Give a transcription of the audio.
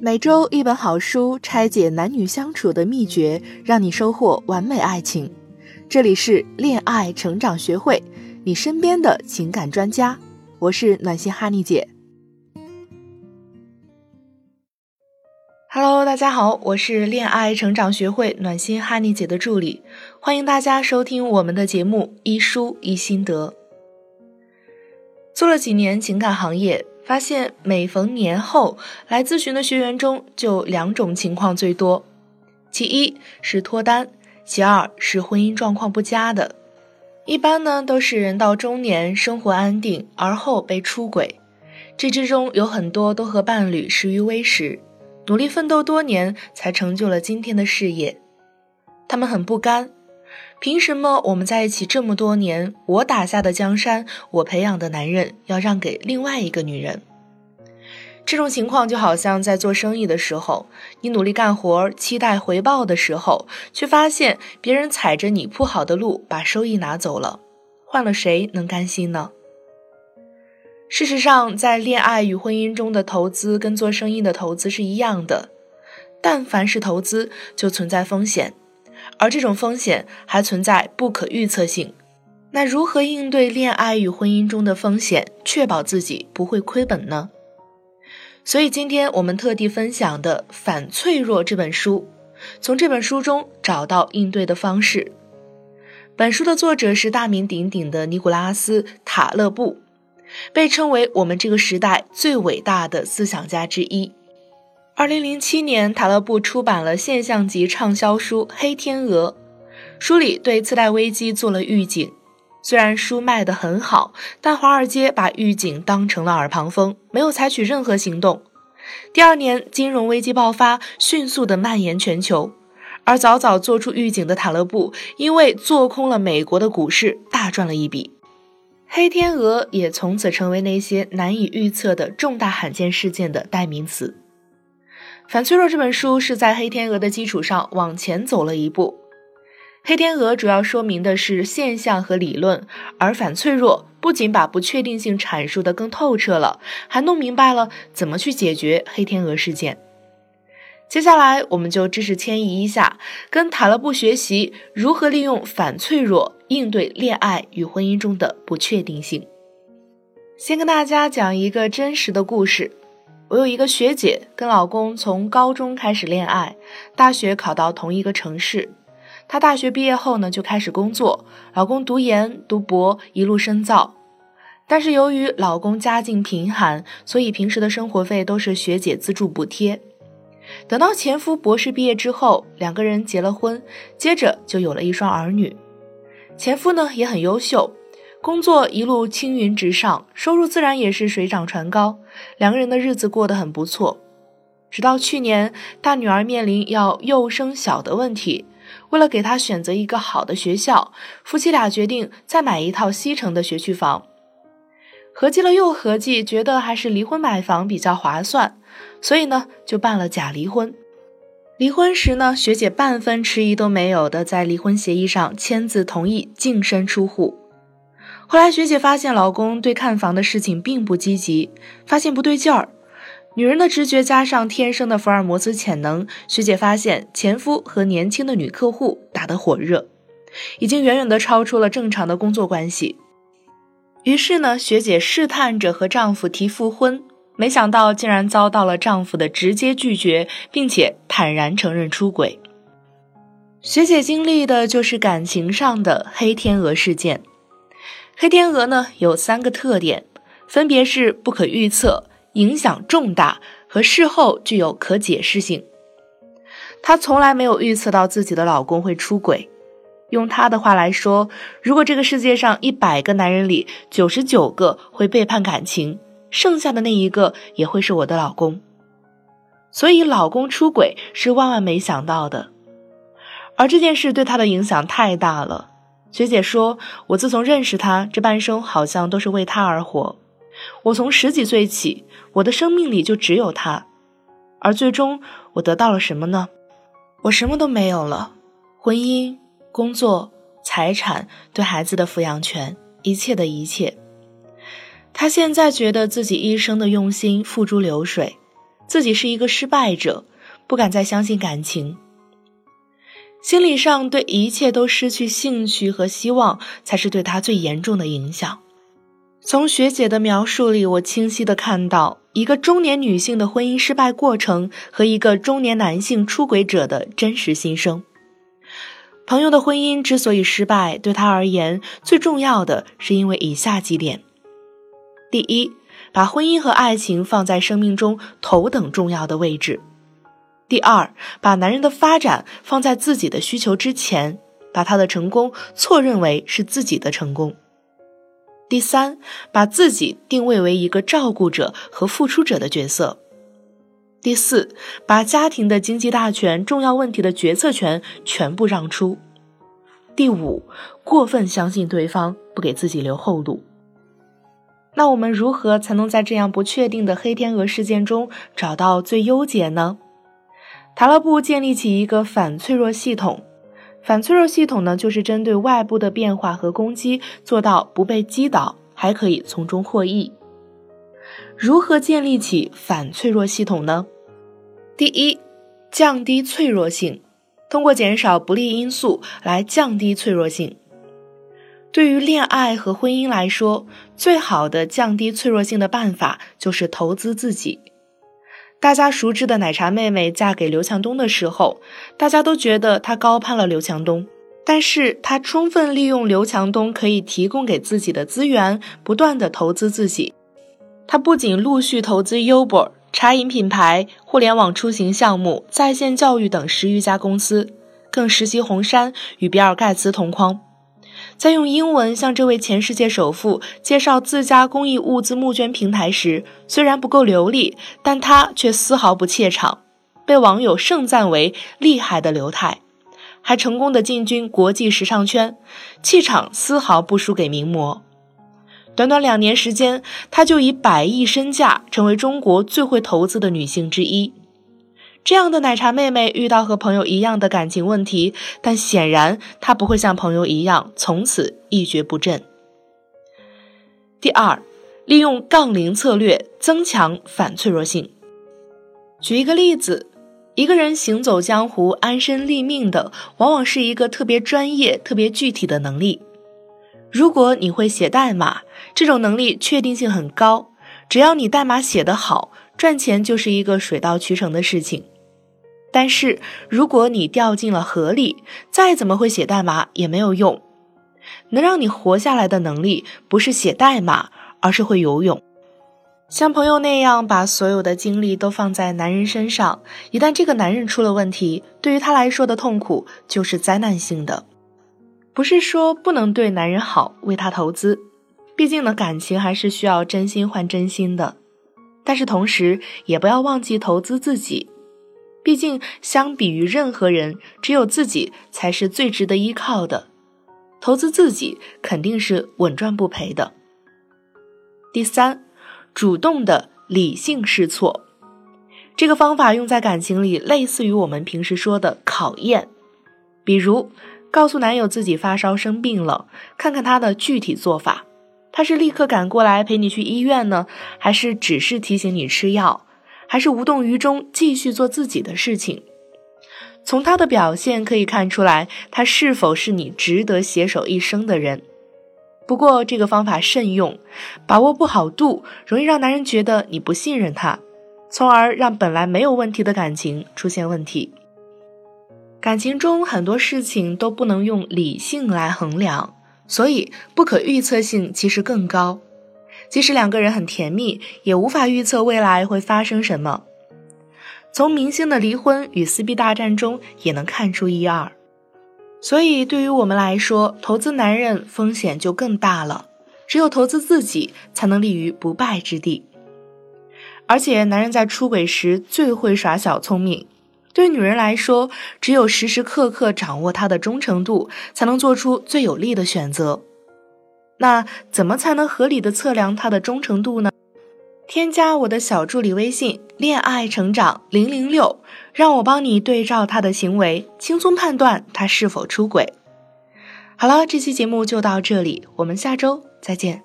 每周一本好书，拆解男女相处的秘诀，让你收获完美爱情。这里是恋爱成长学会，你身边的情感专家。我是暖心哈尼姐。Hello，大家好，我是恋爱成长学会暖心哈尼姐的助理，欢迎大家收听我们的节目一书一心得。做了几年情感行业。发现每逢年后来咨询的学员中，就两种情况最多，其一是脱单，其二是婚姻状况不佳的。一般呢都是人到中年，生活安定，而后被出轨。这之中有很多都和伴侣食于微时，努力奋斗多年才成就了今天的事业，他们很不甘。凭什么我们在一起这么多年，我打下的江山，我培养的男人，要让给另外一个女人？这种情况就好像在做生意的时候，你努力干活，期待回报的时候，却发现别人踩着你铺好的路，把收益拿走了，换了谁能甘心呢？事实上，在恋爱与婚姻中的投资跟做生意的投资是一样的，但凡是投资，就存在风险。而这种风险还存在不可预测性，那如何应对恋爱与婚姻中的风险，确保自己不会亏本呢？所以今天我们特地分享的《反脆弱》这本书，从这本书中找到应对的方式。本书的作者是大名鼎鼎的尼古拉斯·塔勒布，被称为我们这个时代最伟大的思想家之一。二零零七年，塔勒布出版了现象级畅销书《黑天鹅》，书里对次贷危机做了预警。虽然书卖得很好，但华尔街把预警当成了耳旁风，没有采取任何行动。第二年，金融危机爆发，迅速的蔓延全球。而早早做出预警的塔勒布，因为做空了美国的股市，大赚了一笔。黑天鹅也从此成为那些难以预测的重大罕见事件的代名词。反脆弱这本书是在黑天鹅的基础上往前走了一步。黑天鹅主要说明的是现象和理论，而反脆弱不仅把不确定性阐述的更透彻了，还弄明白了怎么去解决黑天鹅事件。接下来，我们就知识迁移一下，跟塔勒布学习如何利用反脆弱应对恋爱与婚姻中的不确定性。先跟大家讲一个真实的故事。我有一个学姐，跟老公从高中开始恋爱，大学考到同一个城市。她大学毕业后呢，就开始工作，老公读研读博，一路深造。但是由于老公家境贫寒，所以平时的生活费都是学姐资助补贴。等到前夫博士毕业之后，两个人结了婚，接着就有了一双儿女。前夫呢也很优秀。工作一路青云直上，收入自然也是水涨船高，两个人的日子过得很不错。直到去年，大女儿面临要幼升小的问题，为了给她选择一个好的学校，夫妻俩决定再买一套西城的学区房。合计了又合计，觉得还是离婚买房比较划算，所以呢就办了假离婚。离婚时呢，学姐半分迟疑都没有的在离婚协议上签字同意净身出户。后来学姐发现老公对看房的事情并不积极，发现不对劲儿。女人的直觉加上天生的福尔摩斯潜能，学姐发现前夫和年轻的女客户打得火热，已经远远的超出了正常的工作关系。于是呢，学姐试探着和丈夫提复婚，没想到竟然遭到了丈夫的直接拒绝，并且坦然承认出轨。学姐经历的就是感情上的黑天鹅事件。黑天鹅呢有三个特点，分别是不可预测、影响重大和事后具有可解释性。她从来没有预测到自己的老公会出轨。用她的话来说，如果这个世界上一百个男人里九十九个会背叛感情，剩下的那一个也会是我的老公。所以老公出轨是万万没想到的，而这件事对她的影响太大了。学姐说：“我自从认识他，这半生好像都是为他而活。我从十几岁起，我的生命里就只有他。而最终，我得到了什么呢？我什么都没有了：婚姻、工作、财产、对孩子的抚养权，一切的一切。他现在觉得自己一生的用心付诸流水，自己是一个失败者，不敢再相信感情。心理上对一切都失去兴趣和希望，才是对他最严重的影响。从学姐的描述里，我清晰的看到一个中年女性的婚姻失败过程和一个中年男性出轨者的真实心声。朋友的婚姻之所以失败，对他而言最重要的是因为以下几点：第一，把婚姻和爱情放在生命中头等重要的位置。第二，把男人的发展放在自己的需求之前，把他的成功错认为是自己的成功。第三，把自己定位为一个照顾者和付出者的角色。第四，把家庭的经济大权、重要问题的决策权全部让出。第五，过分相信对方，不给自己留后路。那我们如何才能在这样不确定的黑天鹅事件中找到最优解呢？塔勒布建立起一个反脆弱系统，反脆弱系统呢，就是针对外部的变化和攻击，做到不被击倒，还可以从中获益。如何建立起反脆弱系统呢？第一，降低脆弱性，通过减少不利因素来降低脆弱性。对于恋爱和婚姻来说，最好的降低脆弱性的办法就是投资自己。大家熟知的奶茶妹妹嫁给刘强东的时候，大家都觉得她高攀了刘强东，但是她充分利用刘强东可以提供给自己的资源，不断的投资自己。她不仅陆续投资 Uber 茶饮品牌、互联网出行项目、在线教育等十余家公司，更实习红杉与比尔盖茨同框。在用英文向这位前世界首富介绍自家公益物资募捐平台时，虽然不够流利，但他却丝毫不怯场，被网友盛赞为厉害的刘太，还成功的进军国际时尚圈，气场丝毫不输给名模。短短两年时间，他就以百亿身价成为中国最会投资的女性之一。这样的奶茶妹妹遇到和朋友一样的感情问题，但显然她不会像朋友一样从此一蹶不振。第二，利用杠铃策略增强反脆弱性。举一个例子，一个人行走江湖、安身立命的，往往是一个特别专业、特别具体的能力。如果你会写代码，这种能力确定性很高，只要你代码写得好，赚钱就是一个水到渠成的事情。但是，如果你掉进了河里，再怎么会写代码也没有用。能让你活下来的能力，不是写代码，而是会游泳。像朋友那样，把所有的精力都放在男人身上，一旦这个男人出了问题，对于他来说的痛苦就是灾难性的。不是说不能对男人好，为他投资，毕竟呢，感情还是需要真心换真心的。但是同时，也不要忘记投资自己。毕竟，相比于任何人，只有自己才是最值得依靠的。投资自己肯定是稳赚不赔的。第三，主动的理性试错，这个方法用在感情里，类似于我们平时说的考验。比如，告诉男友自己发烧生病了，看看他的具体做法，他是立刻赶过来陪你去医院呢，还是只是提醒你吃药？还是无动于衷，继续做自己的事情。从他的表现可以看出来，他是否是你值得携手一生的人。不过这个方法慎用，把握不好度，容易让男人觉得你不信任他，从而让本来没有问题的感情出现问题。感情中很多事情都不能用理性来衡量，所以不可预测性其实更高。即使两个人很甜蜜，也无法预测未来会发生什么。从明星的离婚与撕逼大战中也能看出一二。所以，对于我们来说，投资男人风险就更大了。只有投资自己，才能立于不败之地。而且，男人在出轨时最会耍小聪明。对女人来说，只有时时刻刻掌握他的忠诚度，才能做出最有利的选择。那怎么才能合理的测量他的忠诚度呢？添加我的小助理微信“恋爱成长零零六”，让我帮你对照他的行为，轻松判断他是否出轨。好了，这期节目就到这里，我们下周再见。